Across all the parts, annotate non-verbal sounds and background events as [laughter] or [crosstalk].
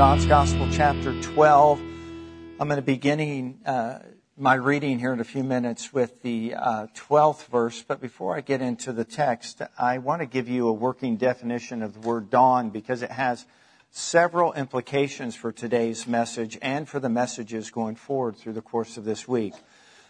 John's Gospel, chapter 12. I'm going to be beginning uh, my reading here in a few minutes with the uh, 12th verse. But before I get into the text, I want to give you a working definition of the word dawn because it has several implications for today's message and for the messages going forward through the course of this week.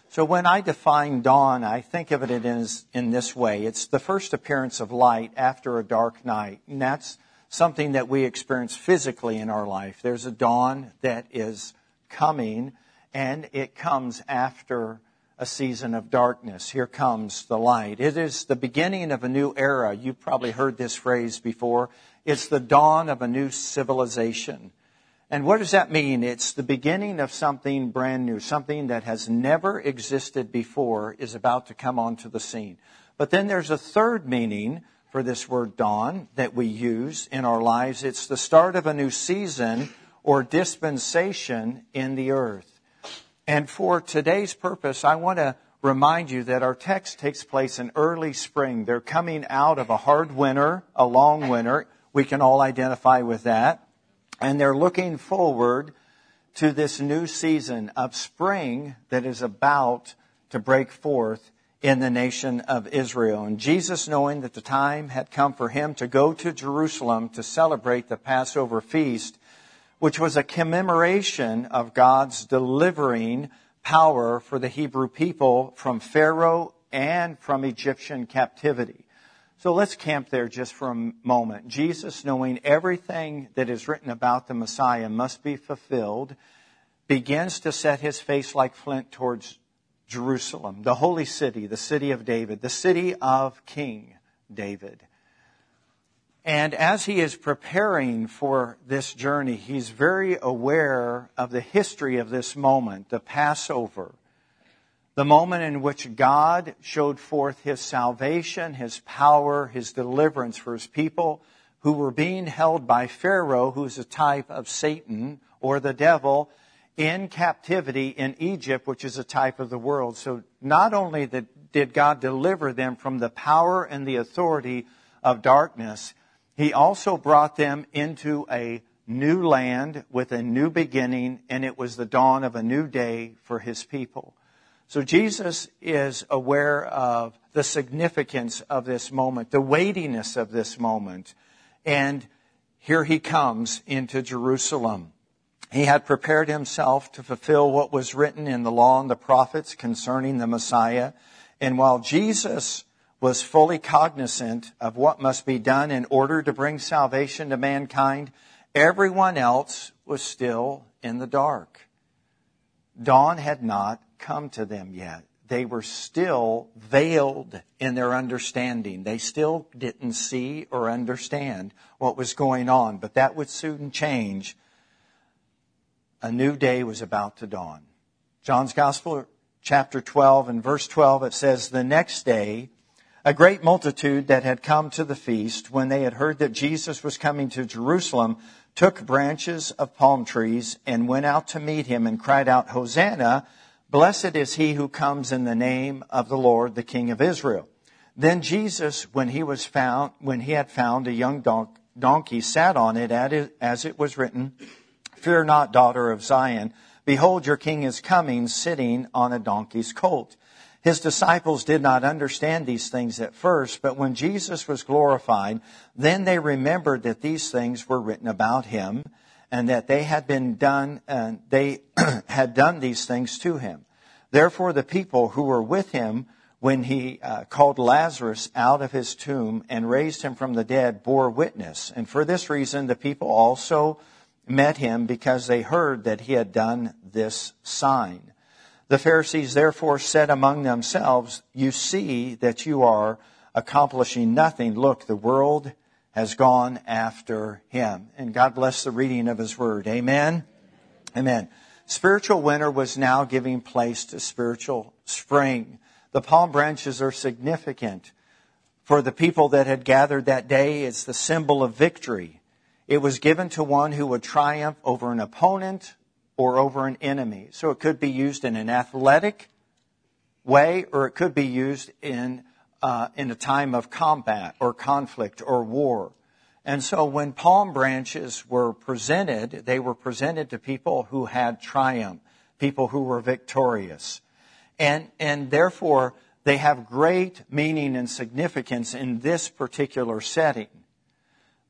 So when I define dawn, I think of it as in this way. It's the first appearance of light after a dark night. And that's something that we experience physically in our life. There's a dawn that is coming and it comes after a season of darkness. Here comes the light. It is the beginning of a new era. You've probably heard this phrase before. It's the dawn of a new civilization. And what does that mean? It's the beginning of something brand new, something that has never existed before is about to come onto the scene. But then there's a third meaning for this word dawn that we use in our lives. It's the start of a new season or dispensation in the earth. And for today's purpose, I want to remind you that our text takes place in early spring. They're coming out of a hard winter, a long winter. We can all identify with that and they're looking forward to this new season of spring that is about to break forth in the nation of Israel. And Jesus, knowing that the time had come for him to go to Jerusalem to celebrate the Passover feast, which was a commemoration of God's delivering power for the Hebrew people from Pharaoh and from Egyptian captivity. So let's camp there just for a moment. Jesus, knowing everything that is written about the Messiah must be fulfilled, begins to set his face like flint towards Jerusalem, the holy city, the city of David, the city of King David. And as he is preparing for this journey, he's very aware of the history of this moment, the Passover the moment in which God showed forth his salvation, his power, his deliverance for his people who were being held by Pharaoh, who's a type of Satan or the devil, in captivity in Egypt, which is a type of the world. So not only did God deliver them from the power and the authority of darkness, he also brought them into a new land with a new beginning, and it was the dawn of a new day for his people. So Jesus is aware of the significance of this moment, the weightiness of this moment. And here he comes into Jerusalem. He had prepared himself to fulfill what was written in the law and the prophets concerning the Messiah. And while Jesus was fully cognizant of what must be done in order to bring salvation to mankind, everyone else was still in the dark. Dawn had not come to them yet. They were still veiled in their understanding. They still didn't see or understand what was going on, but that would soon change. A new day was about to dawn. John's Gospel, chapter 12 and verse 12, it says, The next day, a great multitude that had come to the feast, when they had heard that Jesus was coming to Jerusalem, took branches of palm trees and went out to meet him and cried out, Hosanna! Blessed is he who comes in the name of the Lord, the King of Israel. Then Jesus, when he was found, when he had found a young donkey, sat on it as it was written, Fear not, daughter of Zion. Behold, your king is coming, sitting on a donkey's colt. His disciples did not understand these things at first, but when Jesus was glorified, then they remembered that these things were written about him and that they had been done, and they [clears throat] had done these things to him. Therefore, the people who were with him when he uh, called Lazarus out of his tomb and raised him from the dead bore witness. And for this reason, the people also met him because they heard that he had done this sign. The Pharisees therefore said among themselves, You see that you are accomplishing nothing. Look, the world has gone after him. And God bless the reading of his word. Amen. Amen. Spiritual winter was now giving place to spiritual spring. The palm branches are significant. For the people that had gathered that day, it's the symbol of victory. It was given to one who would triumph over an opponent or over an enemy. So it could be used in an athletic way or it could be used in uh, in a time of combat or conflict or war. And so when palm branches were presented, they were presented to people who had triumph, people who were victorious. And, and therefore, they have great meaning and significance in this particular setting.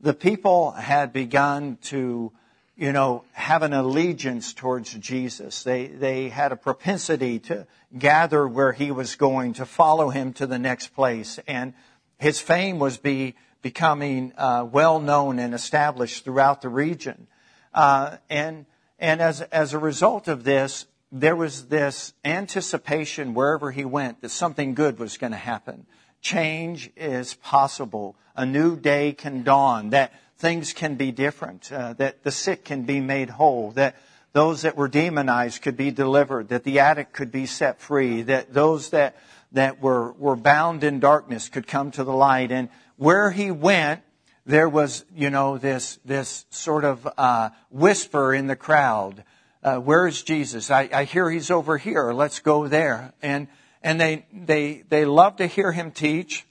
The people had begun to, you know, have an allegiance towards Jesus. They, they had a propensity to gather where he was going, to follow him to the next place. And his fame was be, becoming uh, well known and established throughout the region. Uh, and and as as a result of this, there was this anticipation wherever he went that something good was going to happen. Change is possible. A new day can dawn. That things can be different. Uh, that the sick can be made whole. That those that were demonized could be delivered. That the addict could be set free. That those that that were were bound in darkness could come to the light. And where he went, there was, you know, this, this sort of uh, whisper in the crowd. Uh, where is Jesus? I, I hear he's over here. Let's go there. And, and they, they, they love to hear him teach,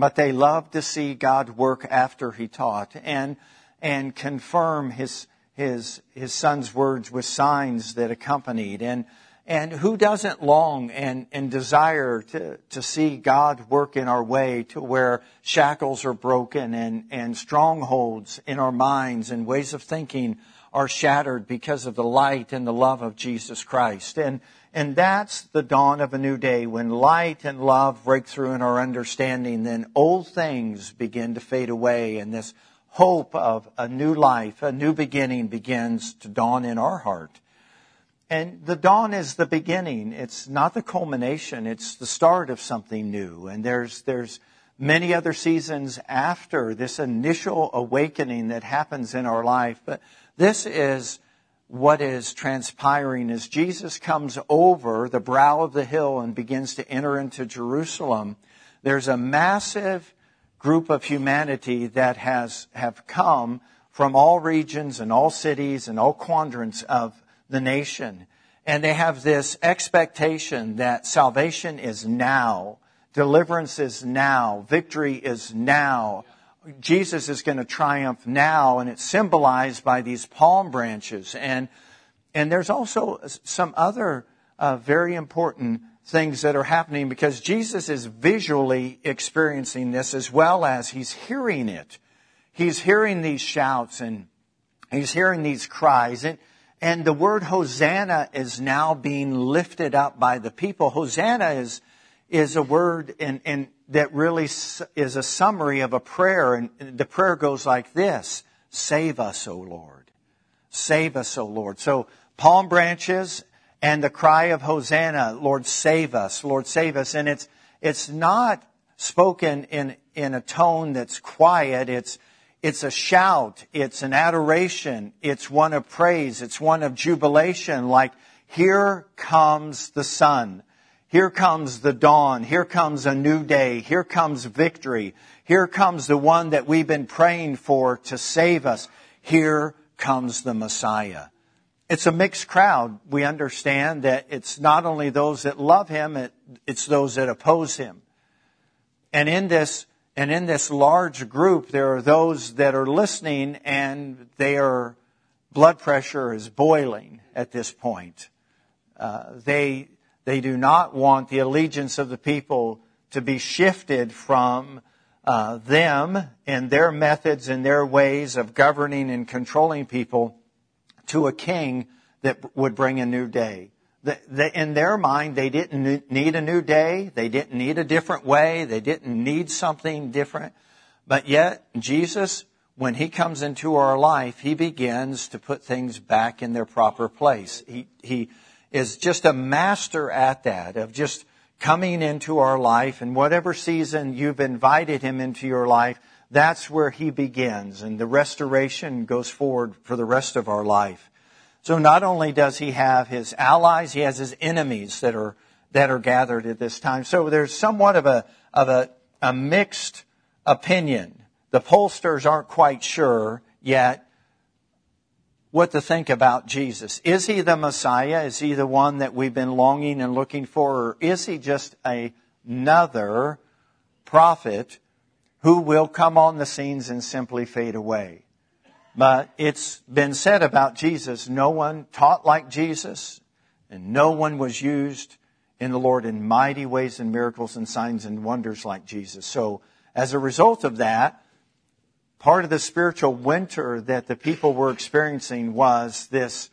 but they loved to see God work after he taught and, and confirm his, his, his son's words with signs that accompanied. And, and who doesn't long and, and desire to, to see God work in our way to where shackles are broken and, and strongholds in our minds and ways of thinking are shattered because of the light and the love of Jesus Christ. And, and that's the dawn of a new day. When light and love break through in our understanding, then old things begin to fade away and this hope of a new life, a new beginning begins to dawn in our heart. And the dawn is the beginning. It's not the culmination. It's the start of something new. And there's, there's many other seasons after this initial awakening that happens in our life. But this is what is transpiring as Jesus comes over the brow of the hill and begins to enter into Jerusalem. There's a massive group of humanity that has, have come from all regions and all cities and all quadrants of the nation. And they have this expectation that salvation is now, deliverance is now, victory is now. Jesus is going to triumph now, and it's symbolized by these palm branches. And, and there's also some other uh, very important things that are happening because Jesus is visually experiencing this as well as he's hearing it. He's hearing these shouts and he's hearing these cries. And, and the word Hosanna is now being lifted up by the people. Hosanna is, is a word that really is a summary of a prayer. And the prayer goes like this. Save us, O Lord. Save us, O Lord. So palm branches and the cry of Hosanna, Lord, save us, Lord, save us. And it's, it's not spoken in, in a tone that's quiet. It's, it's a shout. It's an adoration. It's one of praise. It's one of jubilation. Like, here comes the sun. Here comes the dawn. Here comes a new day. Here comes victory. Here comes the one that we've been praying for to save us. Here comes the Messiah. It's a mixed crowd. We understand that it's not only those that love him, it's those that oppose him. And in this and in this large group, there are those that are listening and their blood pressure is boiling at this point. Uh, they, they do not want the allegiance of the people to be shifted from uh, them and their methods and their ways of governing and controlling people to a king that would bring a new day in their mind, they didn't need a new day. They didn't need a different way. They didn't need something different. But yet, Jesus, when He comes into our life, He begins to put things back in their proper place. He, he is just a master at that, of just coming into our life. And whatever season you've invited Him into your life, that's where He begins. And the restoration goes forward for the rest of our life. So not only does he have his allies, he has his enemies that are, that are gathered at this time. So there's somewhat of a, of a, a mixed opinion. The pollsters aren't quite sure yet what to think about Jesus. Is he the Messiah? Is he the one that we've been longing and looking for? Or is he just another prophet who will come on the scenes and simply fade away. But it's been said about Jesus, no one taught like Jesus, and no one was used in the Lord in mighty ways and miracles and signs and wonders like Jesus. So, as a result of that, part of the spiritual winter that the people were experiencing was this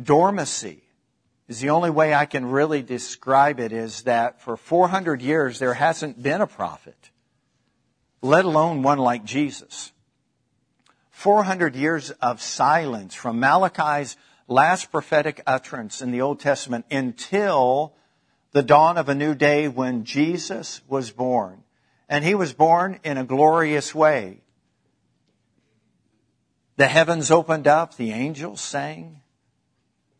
dormancy. Is the only way I can really describe it is that for 400 years there hasn't been a prophet, let alone one like Jesus. 400 years of silence from Malachi's last prophetic utterance in the Old Testament until the dawn of a new day when Jesus was born. And he was born in a glorious way. The heavens opened up, the angels sang.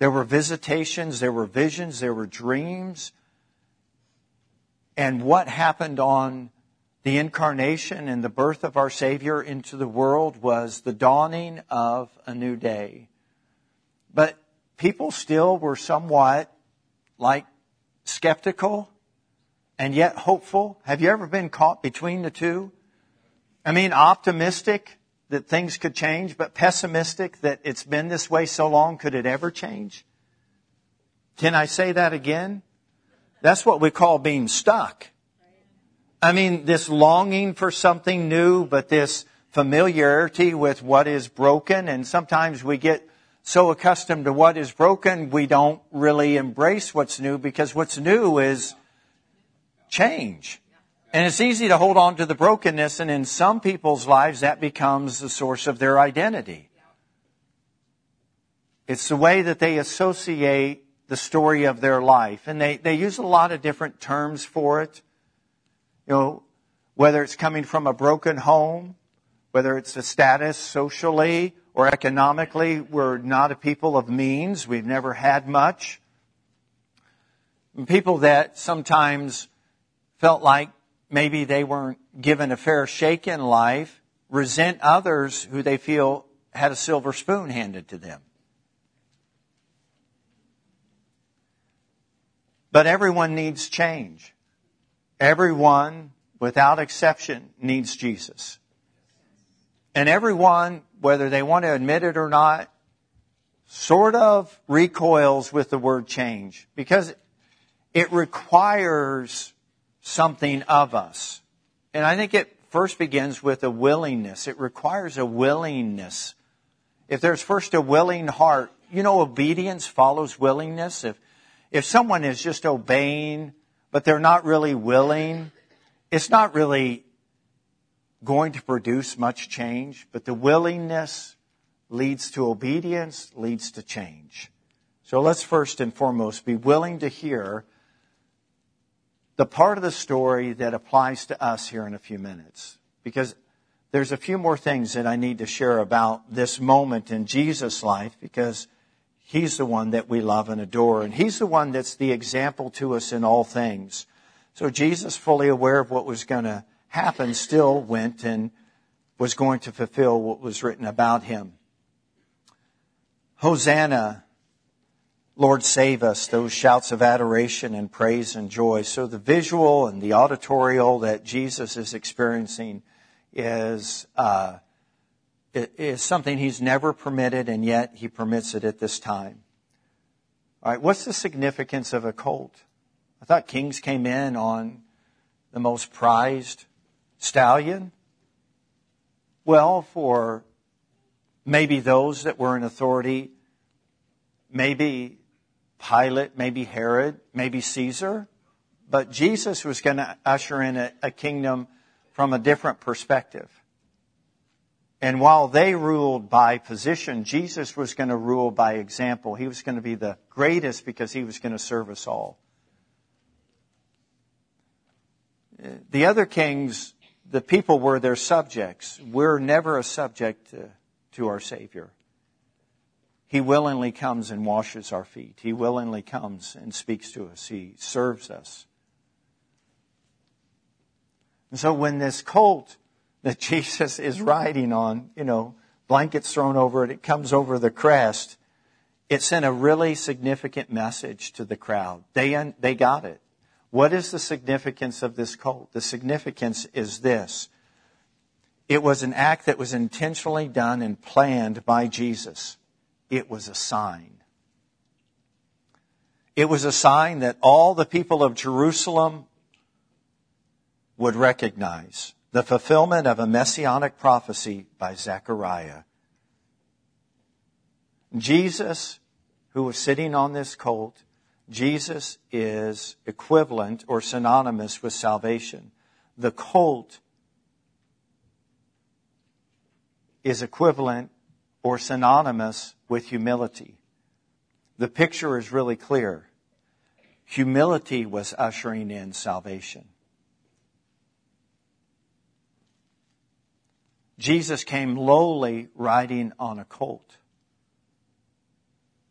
There were visitations, there were visions, there were dreams. And what happened on the incarnation and the birth of our Savior into the world was the dawning of a new day. But people still were somewhat like skeptical and yet hopeful. Have you ever been caught between the two? I mean, optimistic that things could change, but pessimistic that it's been this way so long, could it ever change? Can I say that again? That's what we call being stuck. I mean, this longing for something new, but this familiarity with what is broken. And sometimes we get so accustomed to what is broken, we don't really embrace what's new because what's new is change. And it's easy to hold on to the brokenness, and in some people's lives, that becomes the source of their identity. It's the way that they associate the story of their life. And they, they use a lot of different terms for it. You know, whether it's coming from a broken home, whether it's a status socially or economically, we're not a people of means. We've never had much. People that sometimes felt like maybe they weren't given a fair shake in life resent others who they feel had a silver spoon handed to them. But everyone needs change. Everyone, without exception, needs Jesus. And everyone, whether they want to admit it or not, sort of recoils with the word change because it requires something of us. And I think it first begins with a willingness. It requires a willingness. If there's first a willing heart, you know, obedience follows willingness. If, if someone is just obeying but they're not really willing, it's not really going to produce much change, but the willingness leads to obedience, leads to change. So let's first and foremost be willing to hear the part of the story that applies to us here in a few minutes. Because there's a few more things that I need to share about this moment in Jesus' life because He's the one that we love and adore, and He's the one that's the example to us in all things. So Jesus, fully aware of what was going to happen, still went and was going to fulfill what was written about Him. Hosanna, Lord save us, those shouts of adoration and praise and joy. So the visual and the auditorial that Jesus is experiencing is, uh, is something he's never permitted, and yet he permits it at this time. All right, what's the significance of a colt? I thought kings came in on the most prized stallion. Well, for maybe those that were in authority, maybe Pilate, maybe Herod, maybe Caesar, but Jesus was going to usher in a, a kingdom from a different perspective. And while they ruled by position, Jesus was going to rule by example. He was going to be the greatest because he was going to serve us all. The other kings, the people were their subjects. We're never a subject to, to our Savior. He willingly comes and washes our feet. He willingly comes and speaks to us. He serves us. And so when this colt that [laughs] Jesus is riding on, you know, blankets thrown over it, it comes over the crest. It sent a really significant message to the crowd. They, they got it. What is the significance of this cult? The significance is this. It was an act that was intentionally done and planned by Jesus. It was a sign. It was a sign that all the people of Jerusalem would recognize the fulfillment of a messianic prophecy by Zechariah. Jesus, who was sitting on this colt, Jesus is equivalent or synonymous with salvation. The colt is equivalent or synonymous with humility. The picture is really clear. Humility was ushering in salvation. Jesus came lowly riding on a colt.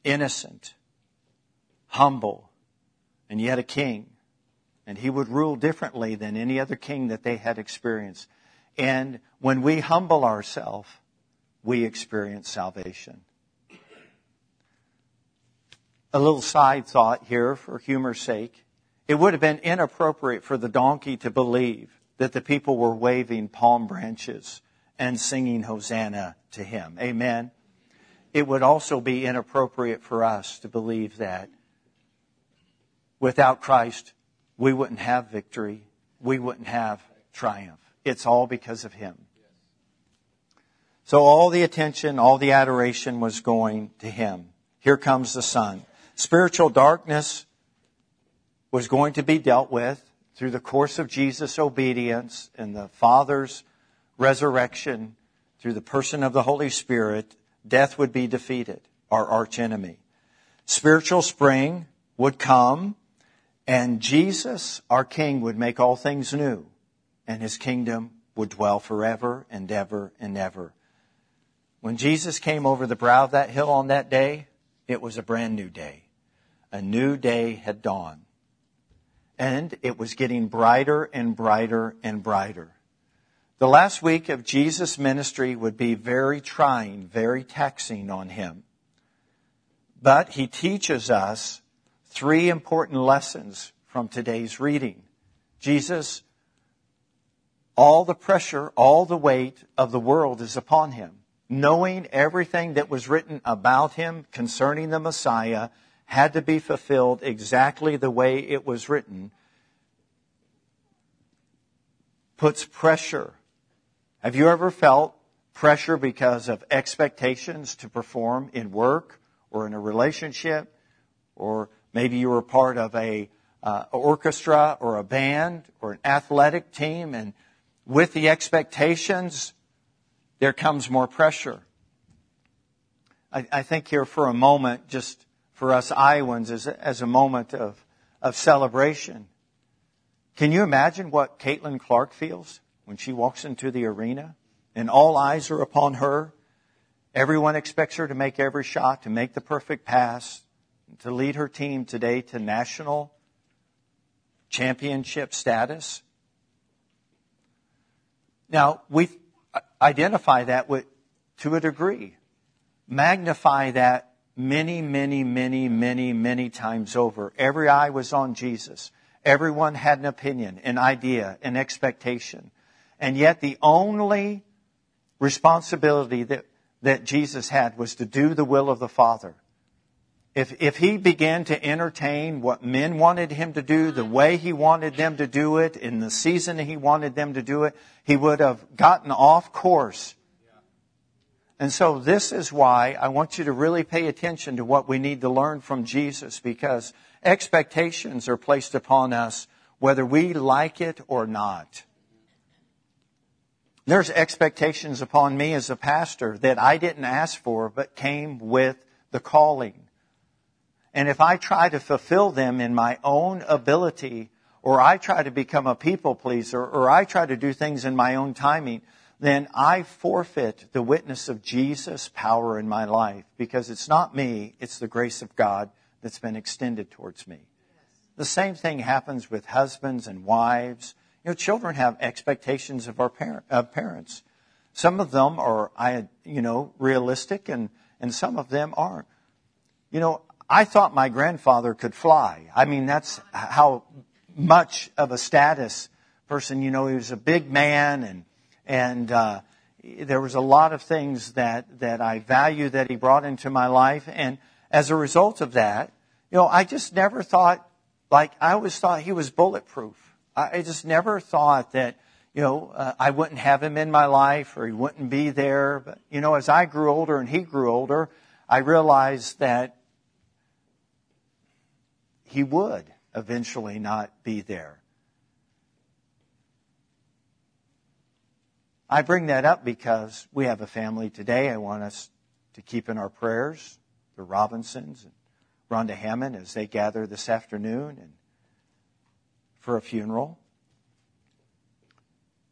Innocent, humble, and yet a king. And he would rule differently than any other king that they had experienced. And when we humble ourselves, we experience salvation. A little side thought here for humor's sake. It would have been inappropriate for the donkey to believe that the people were waving palm branches and singing Hosanna to him. Amen. It would also be inappropriate for us to believe that without Christ, we wouldn't have victory. We wouldn't have triumph. It's all because of him. So all the attention, all the adoration was going to him. Here comes the Son. Spiritual darkness was going to be dealt with through the course of Jesus' obedience and the Father's resurrection through the person of the Holy Spirit. Death would be defeated, our archenemy. Spiritual spring would come and Jesus, our King, would make all things new and his kingdom would dwell forever and ever and ever. When Jesus came over the brow of that hill on that day, it was a brand new day. A new day had dawned. And it was getting brighter and brighter and brighter. The last week of Jesus' ministry would be very trying, very taxing on him. But he teaches us three important lessons from today's reading. Jesus, all the pressure, all the weight of the world is upon him knowing everything that was written about him concerning the Messiah had to be fulfilled exactly the way it was written, puts pressure. Have you ever felt pressure because of expectations to perform in work or in a relationship? Or maybe you were part of a uh, orchestra or a band or an athletic team and with the expectations there comes more pressure. I, I think here for a moment, just for us Iowans, as, as a moment of, of celebration. Can you imagine what Caitlin Clark feels when she walks into the arena and all eyes are upon her? Everyone expects her to make every shot, to make the perfect pass, to lead her team today to national championship status. Now, we identify that with, to a degree. Magnify that many, many, many, many, many times over. Every eye was on Jesus. Everyone had an opinion, an idea, an expectation. And yet the only responsibility that, that Jesus had was to do the will of the Father. If, if he began to entertain what men wanted him to do, the way he wanted them to do it, in the season he wanted them to do it, he would have gotten off course. And so this is why I want you to really pay attention to what we need to learn from Jesus because expectations are placed upon us whether we like it or not. There's expectations upon me as a pastor that I didn't ask for but came with the calling. And if I try to fulfill them in my own ability, or I try to become a people pleaser, or I try to do things in my own timing, then I forfeit the witness of Jesus' power in my life because it's not me, it's the grace of God that's been extended towards me. The same thing happens with husbands and wives. You know, children have expectations of our of parents. Some of them are, I, you know, realistic and, and some of them aren't. You know, I thought my grandfather could fly. I mean, that's how much of a status person. You know, he was a big man and, and, uh, there was a lot of things that, that I value that he brought into my life. And as a result of that, you know, I just never thought, like, I always thought he was bulletproof. I just never thought that, you know, uh, I wouldn't have him in my life or he wouldn't be there. But, you know, as I grew older and he grew older, I realized that he would eventually not be there. I bring that up because we have a family today I want us to keep in our prayers, the Robinsons and Rhonda Hammond as they gather this afternoon and for a funeral,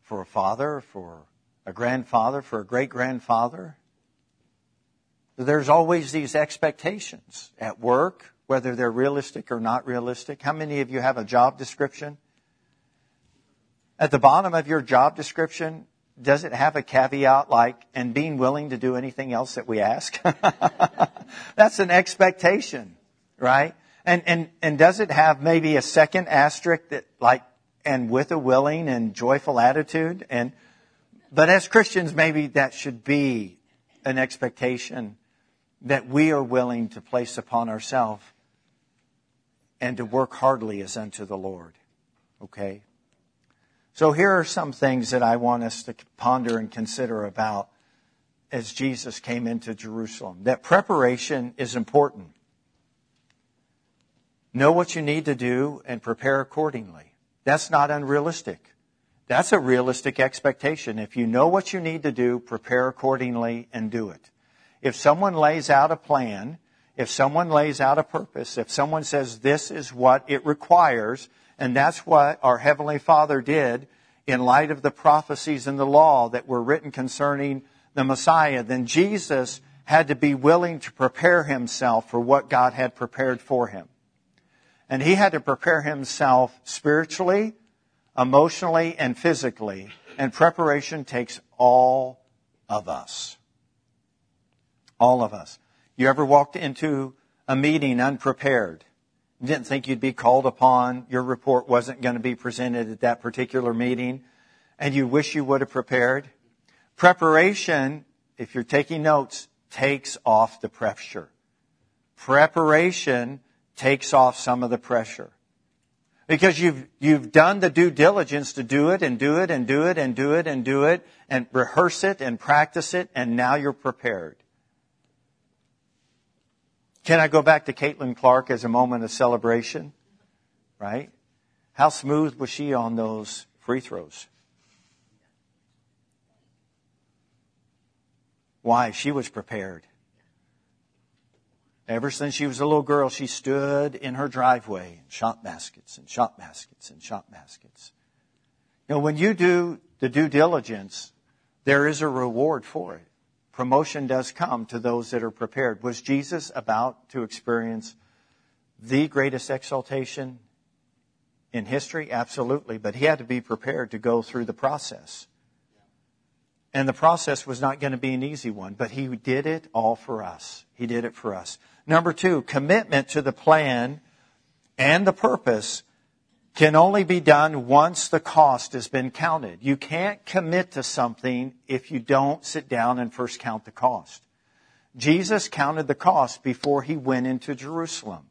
for a father, for a grandfather, for a great grandfather. There's always these expectations at work, whether they're realistic or not realistic. How many of you have a job description? At the bottom of your job description, does it have a caveat like, and being willing to do anything else that we ask? [laughs] That's an expectation, right? And, and, and does it have maybe a second asterisk that like, and with a willing and joyful attitude? And, but as Christians, maybe that should be an expectation that we are willing to place upon ourselves and to work heartily as unto the Lord. Okay? So here are some things that I want us to ponder and consider about as Jesus came into Jerusalem. That preparation is important. Know what you need to do and prepare accordingly. That's not unrealistic. That's a realistic expectation. If you know what you need to do, prepare accordingly and do it. If someone lays out a plan, if someone lays out a purpose, if someone says this is what it requires, and that's what our Heavenly Father did in light of the prophecies in the law that were written concerning the Messiah. Then Jesus had to be willing to prepare himself for what God had prepared for him. And he had to prepare himself spiritually, emotionally, and physically. And preparation takes all of us. All of us. You ever walked into a meeting unprepared? You didn't think you'd be called upon. Your report wasn't going to be presented at that particular meeting. And you wish you would have prepared. Preparation, if you're taking notes, takes off the pressure. Preparation takes off some of the pressure. Because you've, you've done the due diligence to do it and do it and do it and do it and do it and rehearse it and practice it and now you're prepared. Can I go back to Caitlin Clark as a moment of celebration? Right? How smooth was she on those free throws? Why? She was prepared. Ever since she was a little girl, she stood in her driveway and shot baskets and shot baskets and shot baskets. You know, when you do the due diligence, there is a reward for it promotion does come to those that are prepared. Was Jesus about to experience the greatest exaltation in history? Absolutely. But he had to be prepared to go through the process. And the process was not going to be an easy one, but he did it all for us. He did it for us. Number two, commitment to the plan and the purpose can only be done once the cost has been counted. You can't commit to something if you don't sit down and first count the cost. Jesus counted the cost before he went into Jerusalem.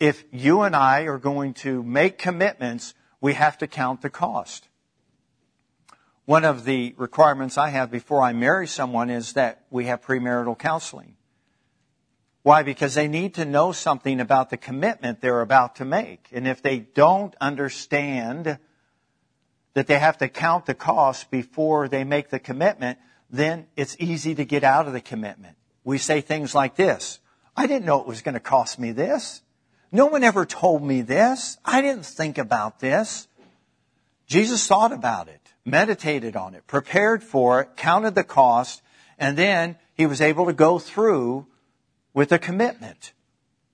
If you and I are going to make commitments, we have to count the cost. One of the requirements I have before I marry someone is that we have premarital counseling. Why? Because they need to know something about the commitment they're about to make. And if they don't understand that they have to count the cost before they make the commitment, then it's easy to get out of the commitment. We say things like this. I didn't know it was going to cost me this. No one ever told me this. I didn't think about this. Jesus thought about it, meditated on it, prepared for it, counted the cost, and then he was able to go through with a commitment.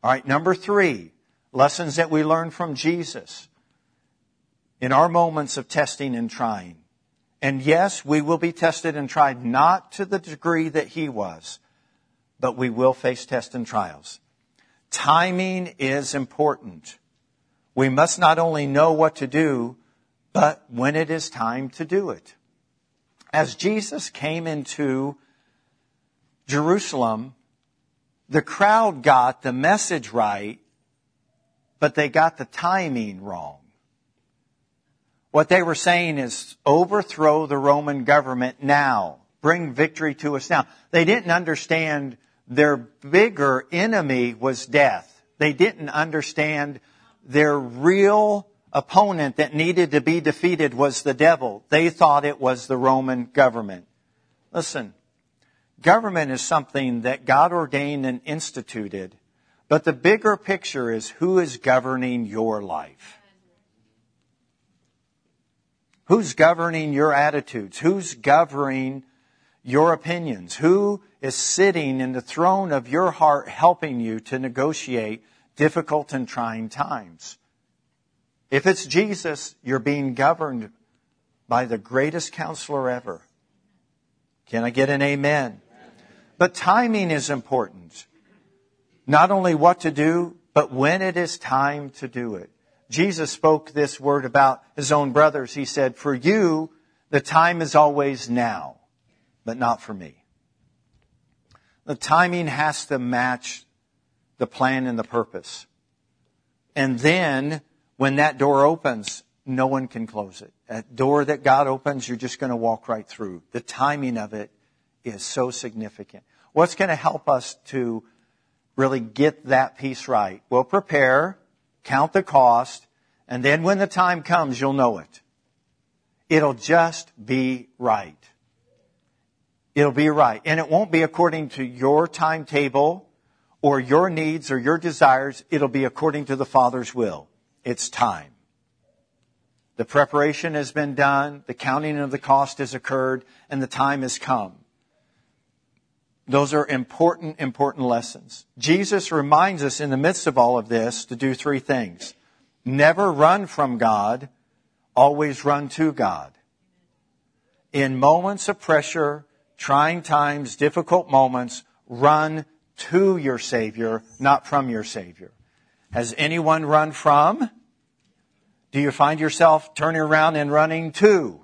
All right, number three, lessons that we learn from Jesus in our moments of testing and trying. And yes, we will be tested and tried, not to the degree that he was, but we will face tests and trials. Timing is important. We must not only know what to do, but when it is time to do it. As Jesus came into Jerusalem, the crowd got the message right, but they got the timing wrong. What they were saying is overthrow the Roman government now. Bring victory to us now. They didn't understand their bigger enemy was death. They didn't understand their real opponent that needed to be defeated was the devil. They thought it was the Roman government. Listen, government is something that God ordained and instituted, but the bigger picture is who is governing your life. Who's governing your attitudes? Who's governing your opinions? Who is sitting in the throne of your heart helping you to negotiate difficult and trying times? If it's Jesus, you're being governed by the greatest counselor ever. Can I get an amen? But timing is important. Not only what to do, but when it is time to do it. Jesus spoke this word about his own brothers. He said, For you, the time is always now, but not for me. The timing has to match the plan and the purpose. And then, when that door opens, no one can close it. That door that God opens, you're just going to walk right through. The timing of it is so significant. What's going to help us to really get that piece right? Well, prepare count the cost, and then when the time comes, you'll know it. It'll just be right. It'll be right. And it won't be according to your timetable or your needs or your desires. It'll be according to the Father's will. It's time. The preparation has been done, the counting of the cost has occurred, and the time has come. Those are important, important lessons. Jesus reminds us in the midst of all of this to do three things. Never run from God, always run to God. In moments of pressure, trying times, difficult moments, run to your Savior, not from your Savior. Has anyone run from? Do you find yourself turning around and running to?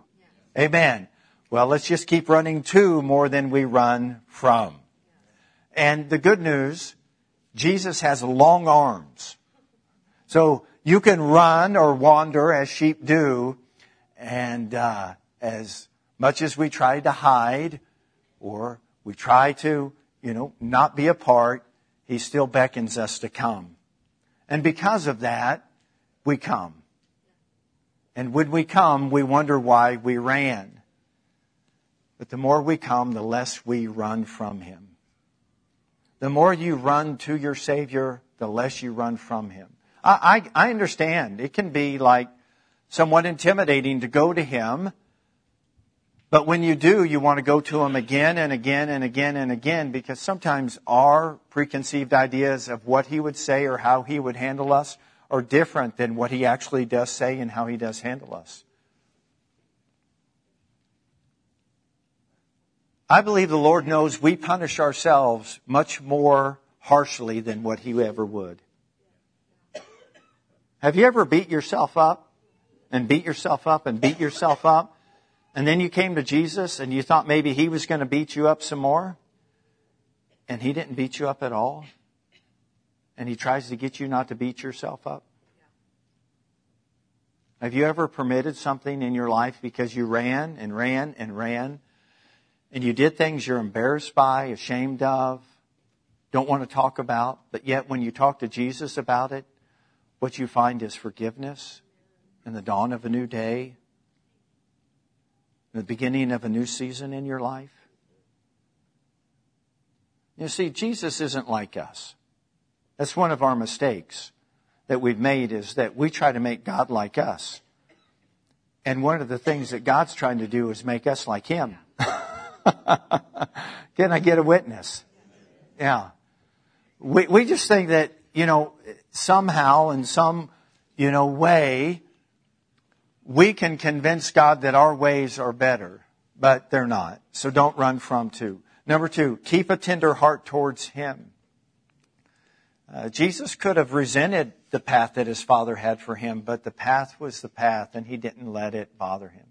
Amen. Well, let's just keep running to more than we run from. And the good news, Jesus has long arms. So you can run or wander as sheep do, and uh, as much as we try to hide or we try to, you know, not be apart, he still beckons us to come. And because of that, we come. And when we come, we wonder why we ran. But the more we come, the less we run from Him. The more you run to your Savior, the less you run from Him. I, I, I understand. It can be like somewhat intimidating to go to Him. But when you do, you want to go to Him again and again and again and again because sometimes our preconceived ideas of what He would say or how He would handle us are different than what He actually does say and how He does handle us. I believe the Lord knows we punish ourselves much more harshly than what He ever would. Have you ever beat yourself up and beat yourself up and beat yourself up? And then you came to Jesus and you thought maybe He was going to beat you up some more? And He didn't beat you up at all? And He tries to get you not to beat yourself up? Have you ever permitted something in your life because you ran and ran and ran and you did things you're embarrassed by, ashamed of, don't want to talk about, but yet when you talk to Jesus about it, what you find is forgiveness and the dawn of a new day, the beginning of a new season in your life. You see, Jesus isn't like us. That's one of our mistakes that we've made is that we try to make God like us. And one of the things that God's trying to do is make us like Him. [laughs] Can I get a witness? Yeah. We, we just think that, you know, somehow in some, you know, way, we can convince God that our ways are better, but they're not. So don't run from two. Number two, keep a tender heart towards Him. Uh, Jesus could have resented the path that his father had for him, but the path was the path and he didn't let it bother him.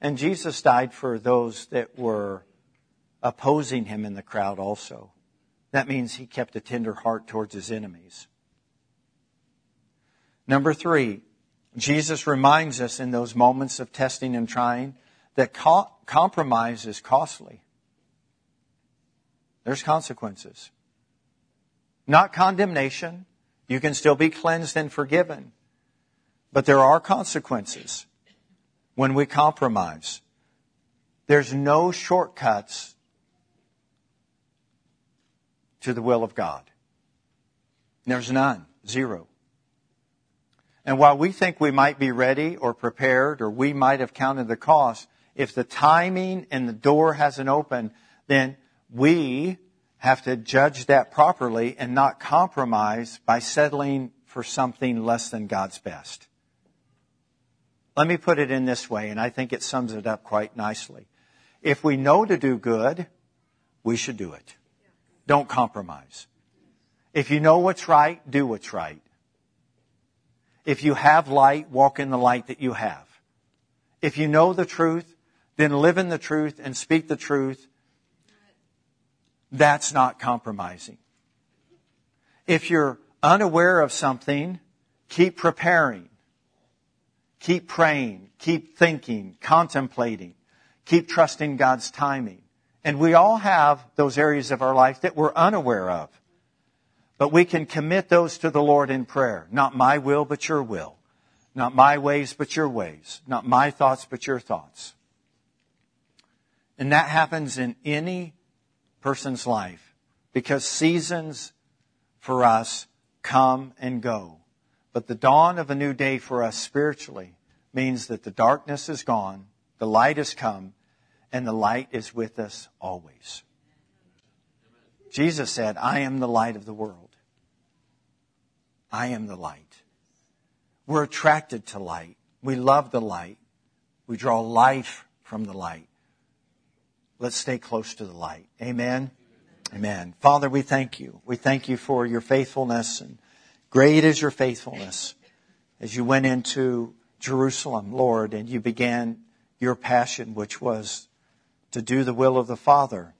And Jesus died for those that were opposing him in the crowd also. That means he kept a tender heart towards his enemies. Number three, Jesus reminds us in those moments of testing and trying that co- compromise is costly. There's consequences. Not condemnation. You can still be cleansed and forgiven. But there are consequences when we compromise. There's no shortcuts to the will of God. There's none. Zero. And while we think we might be ready or prepared or we might have counted the cost, if the timing and the door hasn't opened, then we have to judge that properly and not compromise by settling for something less than God's best. Let me put it in this way, and I think it sums it up quite nicely. If we know to do good, we should do it. Don't compromise. If you know what's right, do what's right. If you have light, walk in the light that you have. If you know the truth, then live in the truth and speak the truth. That's not compromising. If you're unaware of something, keep preparing. Keep praying. Keep thinking, contemplating. Keep trusting God's timing. And we all have those areas of our life that we're unaware of. But we can commit those to the Lord in prayer. Not my will, but your will. Not my ways, but your ways. Not my thoughts, but your thoughts. And that happens in any person's life because seasons for us come and go. But the dawn of a new day for us spiritually means that the darkness is gone, the light has come, and the light is with us always. Jesus said, I am the light of the world. I am the light. We're attracted to light. We love the light. We draw life from the light. Let's stay close to the light. Amen. Amen. Father, we thank you. We thank you for your faithfulness and great is your faithfulness as you went into Jerusalem, Lord, and you began your passion, which was to do the will of the Father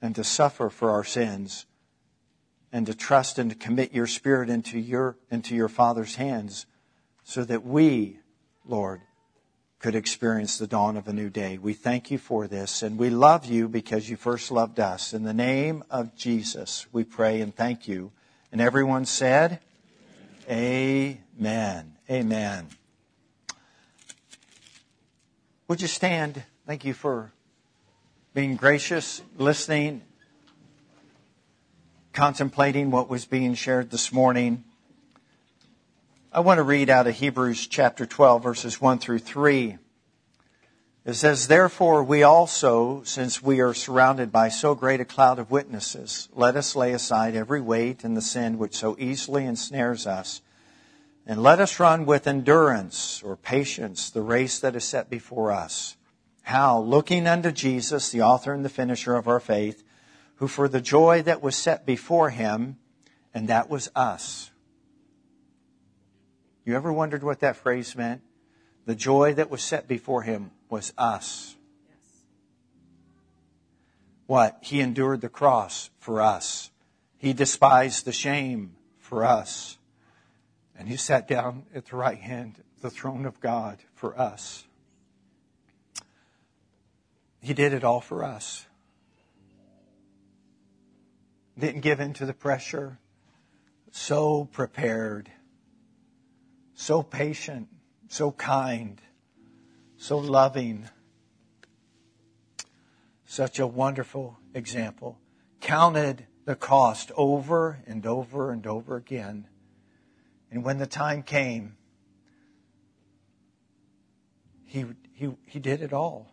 and to suffer for our sins and to trust and to commit your spirit into your, into your Father's hands so that we, Lord, could experience the dawn of a new day. We thank you for this and we love you because you first loved us. In the name of Jesus, we pray and thank you. And everyone said, Amen. Amen. Would you stand? Thank you for being gracious, listening, contemplating what was being shared this morning. I want to read out of Hebrews chapter 12, verses 1 through 3. It says, Therefore we also, since we are surrounded by so great a cloud of witnesses, let us lay aside every weight and the sin which so easily ensnares us, and let us run with endurance or patience the race that is set before us. How? Looking unto Jesus, the author and the finisher of our faith, who for the joy that was set before him, and that was us, you ever wondered what that phrase meant? The joy that was set before him was us. Yes. What? He endured the cross for us. He despised the shame for us. And he sat down at the right hand of the throne of God for us. He did it all for us. Didn't give in to the pressure. So prepared so patient, so kind, so loving. Such a wonderful example. Counted the cost over and over and over again. And when the time came, he, he, he did it all.